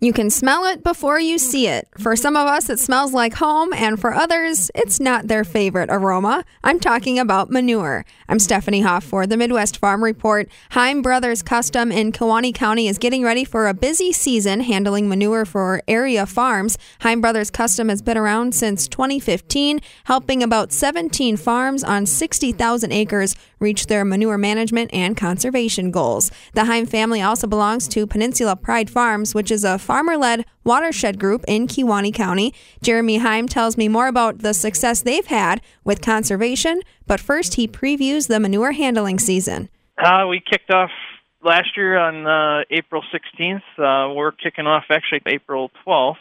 You can smell it before you see it. For some of us, it smells like home, and for others, it's not their favorite aroma. I'm talking about manure. I'm Stephanie Hoff for the Midwest Farm Report. Heim Brothers Custom in Kewaunee County is getting ready for a busy season handling manure for area farms. Heim Brothers Custom has been around since 2015, helping about 17 farms on 60,000 acres reach their manure management and conservation goals. The Heim family also belongs to Peninsula Pride Farms, which is a farmer led watershed group in Kewaunee County. Jeremy Heim tells me more about the success they've had with conservation, but first he previews the manure handling season. Uh, we kicked off last year on uh, April 16th. Uh, we're kicking off actually April 12th.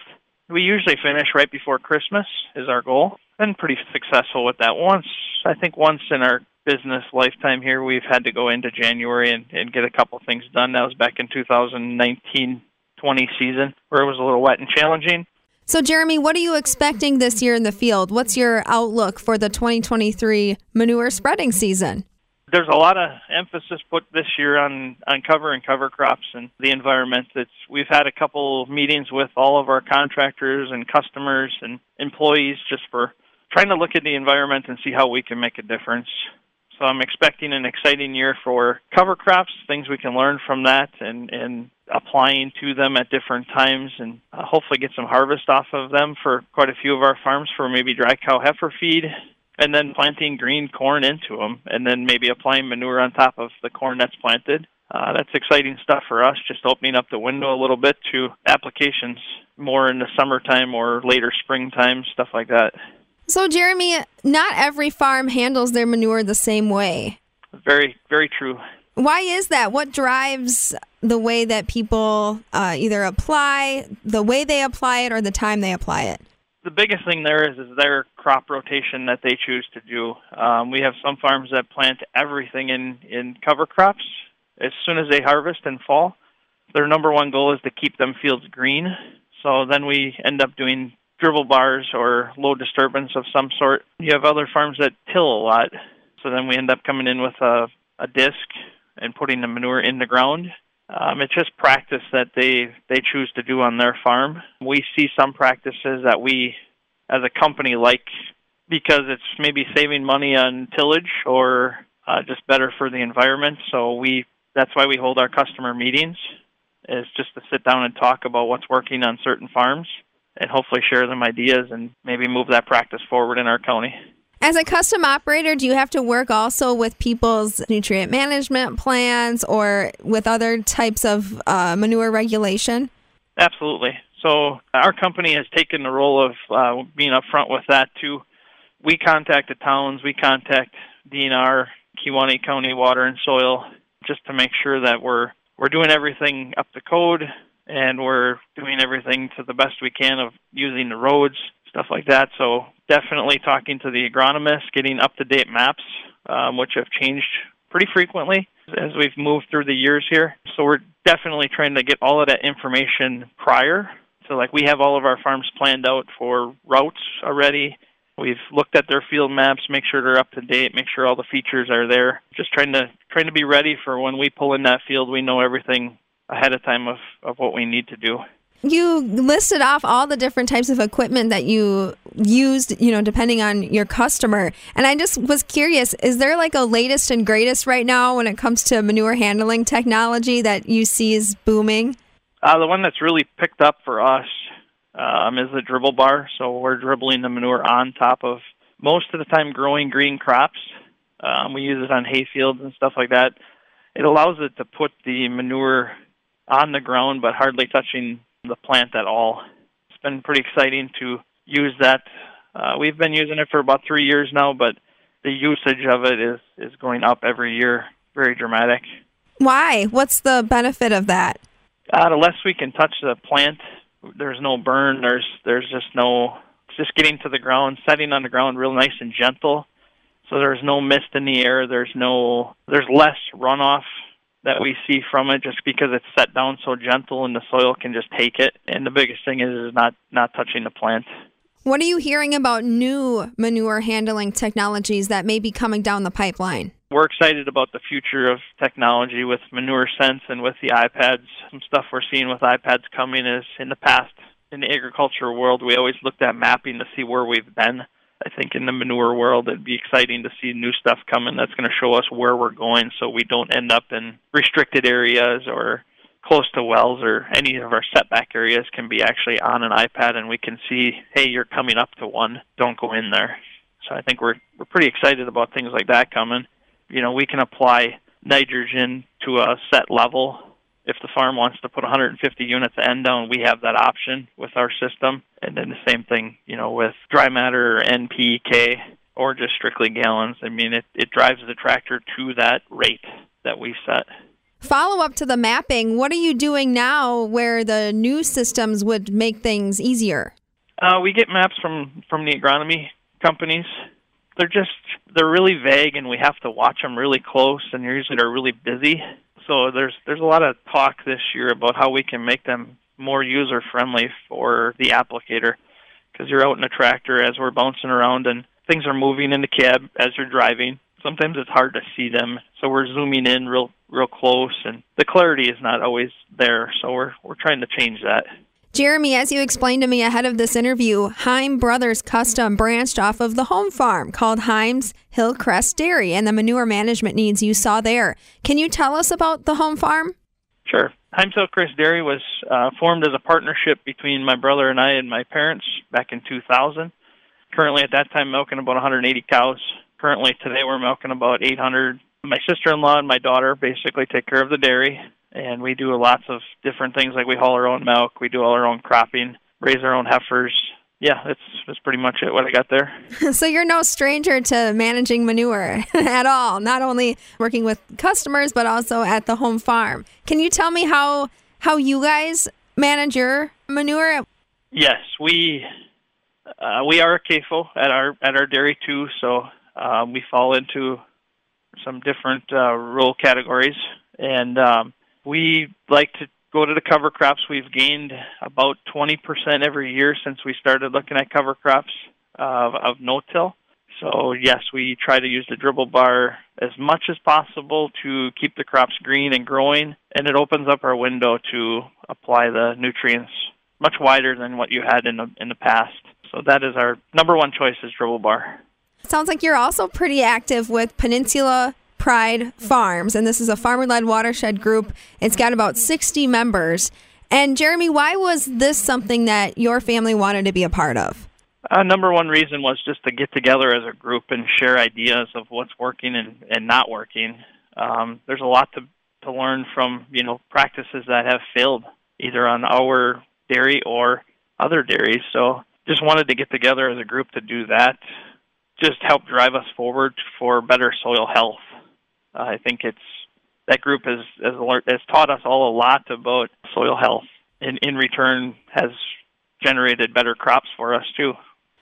We usually finish right before Christmas is our goal. Been pretty successful with that. Once, I think once in our business lifetime here, we've had to go into January and, and get a couple things done. That was back in 2019 20 season where it was a little wet and challenging. So, Jeremy, what are you expecting this year in the field? What's your outlook for the 2023 manure spreading season? There's a lot of emphasis put this year on, on cover and cover crops and the environment. It's, we've had a couple meetings with all of our contractors and customers and employees just for trying to look at the environment and see how we can make a difference. So I'm expecting an exciting year for cover crops, things we can learn from that and, and applying to them at different times and uh, hopefully get some harvest off of them for quite a few of our farms for maybe dry cow heifer feed and then planting green corn into them and then maybe applying manure on top of the corn that's planted. Uh, that's exciting stuff for us, just opening up the window a little bit to applications more in the summertime or later springtime, stuff like that. So, Jeremy, not every farm handles their manure the same way. Very, very true. Why is that? What drives the way that people uh, either apply, the way they apply it, or the time they apply it? The biggest thing there is is their crop rotation that they choose to do. Um, we have some farms that plant everything in in cover crops as soon as they harvest in fall. Their number one goal is to keep them fields green. So then we end up doing dribble bars or low disturbance of some sort. You have other farms that till a lot. So then we end up coming in with a, a disc and putting the manure in the ground um, it's just practice that they they choose to do on their farm. We see some practices that we, as a company, like because it's maybe saving money on tillage or uh, just better for the environment. So we that's why we hold our customer meetings, is just to sit down and talk about what's working on certain farms and hopefully share them ideas and maybe move that practice forward in our county. As a custom operator, do you have to work also with people's nutrient management plans or with other types of uh, manure regulation? Absolutely. So our company has taken the role of uh, being upfront with that too. We contact the towns, we contact DNR, Kewaunee County Water and Soil, just to make sure that we're we're doing everything up to code and we're doing everything to the best we can of using the roads stuff like that. So definitely talking to the agronomist, getting up to date maps, um, which have changed pretty frequently as we've moved through the years here. So we're definitely trying to get all of that information prior. So like we have all of our farms planned out for routes already. We've looked at their field maps, make sure they're up to date, make sure all the features are there. Just trying to trying to be ready for when we pull in that field, we know everything ahead of time of, of what we need to do you listed off all the different types of equipment that you used, you know, depending on your customer. And I just was curious, is there like a latest and greatest right now when it comes to manure handling technology that you see is booming? Uh, the one that's really picked up for us um, is the dribble bar. So we're dribbling the manure on top of most of the time growing green crops. Um, we use it on hay fields and stuff like that. It allows it to put the manure on the ground but hardly touching the plant at all. It's been pretty exciting to use that. Uh, we've been using it for about three years now, but the usage of it is is going up every year, very dramatic. Why? What's the benefit of that? Uh, the less we can touch the plant, there's no burn. There's there's just no. It's just getting to the ground, setting on the ground, real nice and gentle. So there's no mist in the air. There's no. There's less runoff that we see from it just because it's set down so gentle and the soil can just take it. And the biggest thing is, is not not touching the plant. What are you hearing about new manure handling technologies that may be coming down the pipeline? We're excited about the future of technology with Manure Sense and with the iPads. Some stuff we're seeing with iPads coming is in the past in the agriculture world, we always looked at mapping to see where we've been. I think in the manure world, it'd be exciting to see new stuff coming that's going to show us where we're going so we don't end up in restricted areas or close to wells or any of our setback areas can be actually on an iPad and we can see, hey, you're coming up to one, don't go in there. So I think we're we're pretty excited about things like that coming. You know, we can apply nitrogen to a set level if the farm wants to put 150 units of N down, we have that option with our system. And then the same thing, you know, with dry matter or NPK or just strictly gallons. I mean, it, it drives the tractor to that rate that we set. Follow up to the mapping, what are you doing now where the new systems would make things easier? Uh, we get maps from, from the agronomy companies. They're just, they're really vague and we have to watch them really close and usually they're really busy so there's there's a lot of talk this year about how we can make them more user friendly for the applicator because you're out in a tractor as we're bouncing around and things are moving in the cab as you're driving. Sometimes it's hard to see them, so we're zooming in real real close and the clarity is not always there. So we're we're trying to change that. Jeremy, as you explained to me ahead of this interview, Heim Brothers Custom branched off of the home farm called Heim's Hillcrest Dairy and the manure management needs you saw there. Can you tell us about the home farm? Sure. Heim's Hillcrest Dairy was uh, formed as a partnership between my brother and I and my parents back in 2000. Currently, at that time, milking about 180 cows. Currently, today, we're milking about 800. My sister in law and my daughter basically take care of the dairy and we do lots of different things like we haul our own milk, we do all our own cropping, raise our own heifers. Yeah, that's that's pretty much it. What I got there. so you're no stranger to managing manure at all. Not only working with customers, but also at the home farm. Can you tell me how how you guys manage your manure? Yes, we uh, we are a CAFO at our at our dairy too. So um, we fall into some different uh, rule categories, and um, we like to go to the cover crops. We've gained about 20% every year since we started looking at cover crops of, of no-till. So yes, we try to use the dribble bar as much as possible to keep the crops green and growing, and it opens up our window to apply the nutrients much wider than what you had in the in the past. So that is our number one choice is dribble bar. Sounds like you're also pretty active with Peninsula Pride Farms, and this is a farmer led watershed group. It's got about 60 members. And Jeremy, why was this something that your family wanted to be a part of? Uh, number one reason was just to get together as a group and share ideas of what's working and, and not working. Um, there's a lot to, to learn from you know practices that have failed either on our dairy or other dairies. So just wanted to get together as a group to do that. Just help drive us forward for better soil health. Uh, I think it's that group has, has has taught us all a lot about soil health, and in return has generated better crops for us too.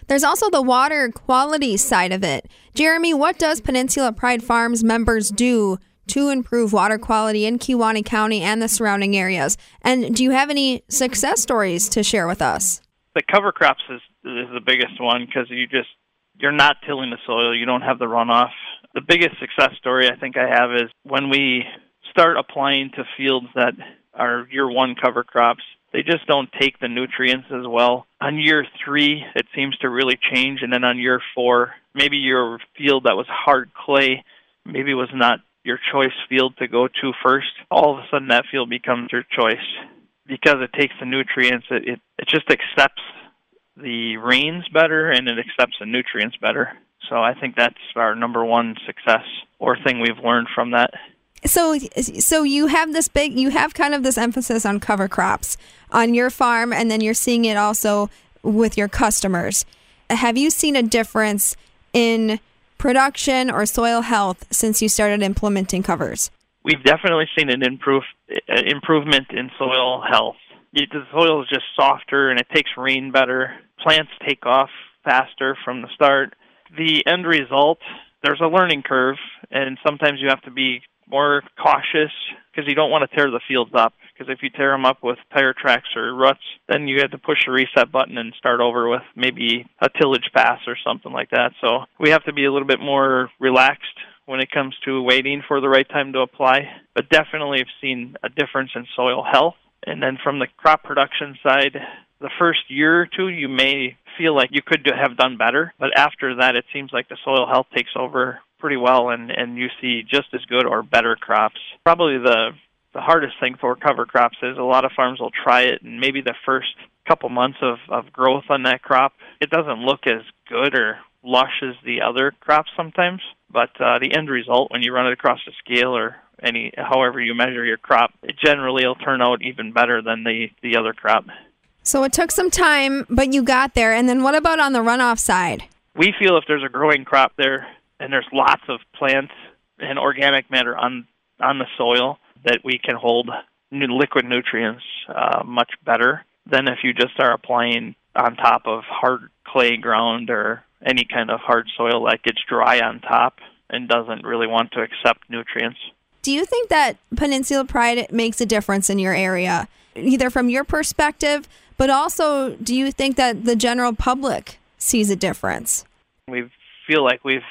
There's also the water quality side of it. Jeremy, what does Peninsula Pride Farms members do to improve water quality in Kewaunee County and the surrounding areas? And do you have any success stories to share with us? The cover crops is is the biggest one because you just you're not tilling the soil, you don't have the runoff, the biggest success story I think I have is when we start applying to fields that are year one cover crops. They just don't take the nutrients as well. On year three, it seems to really change, and then on year four, maybe your field that was hard clay maybe was not your choice field to go to first. All of a sudden, that field becomes your choice because it takes the nutrients. It it, it just accepts the rains better, and it accepts the nutrients better. So I think that's our number one success or thing we've learned from that. So, so you have this big, you have kind of this emphasis on cover crops on your farm, and then you're seeing it also with your customers. Have you seen a difference in production or soil health since you started implementing covers? We've definitely seen an improve, uh, improvement in soil health. The soil is just softer and it takes rain better. Plants take off faster from the start the end result, there's a learning curve, and sometimes you have to be more cautious because you don't want to tear the fields up. Because if you tear them up with tire tracks or ruts, then you have to push the reset button and start over with maybe a tillage pass or something like that. So we have to be a little bit more relaxed when it comes to waiting for the right time to apply. But definitely I've seen a difference in soil health. And then from the crop production side, the first year or two, you may feel like you could have done better. But after that, it seems like the soil health takes over pretty well and, and you see just as good or better crops. Probably the the hardest thing for cover crops is a lot of farms will try it and maybe the first couple months of, of growth on that crop, it doesn't look as good or lush as the other crops sometimes. But uh, the end result, when you run it across the scale or any however you measure your crop, it generally will turn out even better than the the other crop. So it took some time, but you got there. And then what about on the runoff side? We feel if there's a growing crop there and there's lots of plants and organic matter on on the soil that we can hold liquid nutrients uh, much better than if you just are applying on top of hard clay ground or any kind of hard soil that gets dry on top and doesn't really want to accept nutrients. Do you think that Peninsula Pride makes a difference in your area, either from your perspective, but also do you think that the general public sees a difference? We feel like we've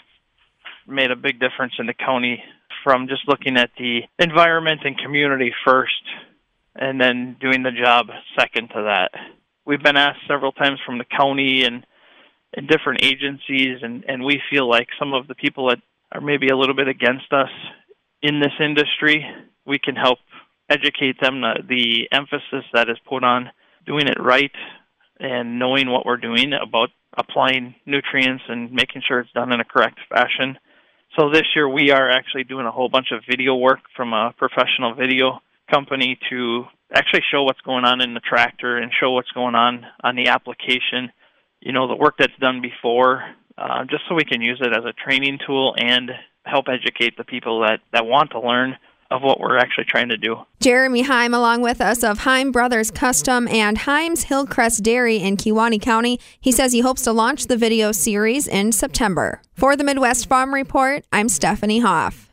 made a big difference in the county from just looking at the environment and community first and then doing the job second to that. We've been asked several times from the county and, and different agencies, and, and we feel like some of the people that are maybe a little bit against us in this industry, we can help educate them the, the emphasis that is put on doing it right and knowing what we're doing about applying nutrients and making sure it's done in a correct fashion. So this year we are actually doing a whole bunch of video work from a professional video company to actually show what's going on in the tractor and show what's going on on the application. You know, the work that's done before, uh, just so we can use it as a training tool and help educate the people that, that want to learn of what we're actually trying to do. Jeremy Heim, along with us of Heim Brothers Custom and Heim's Hillcrest Dairy in Kewaunee County. He says he hopes to launch the video series in September. For the Midwest Farm Report, I'm Stephanie Hoff.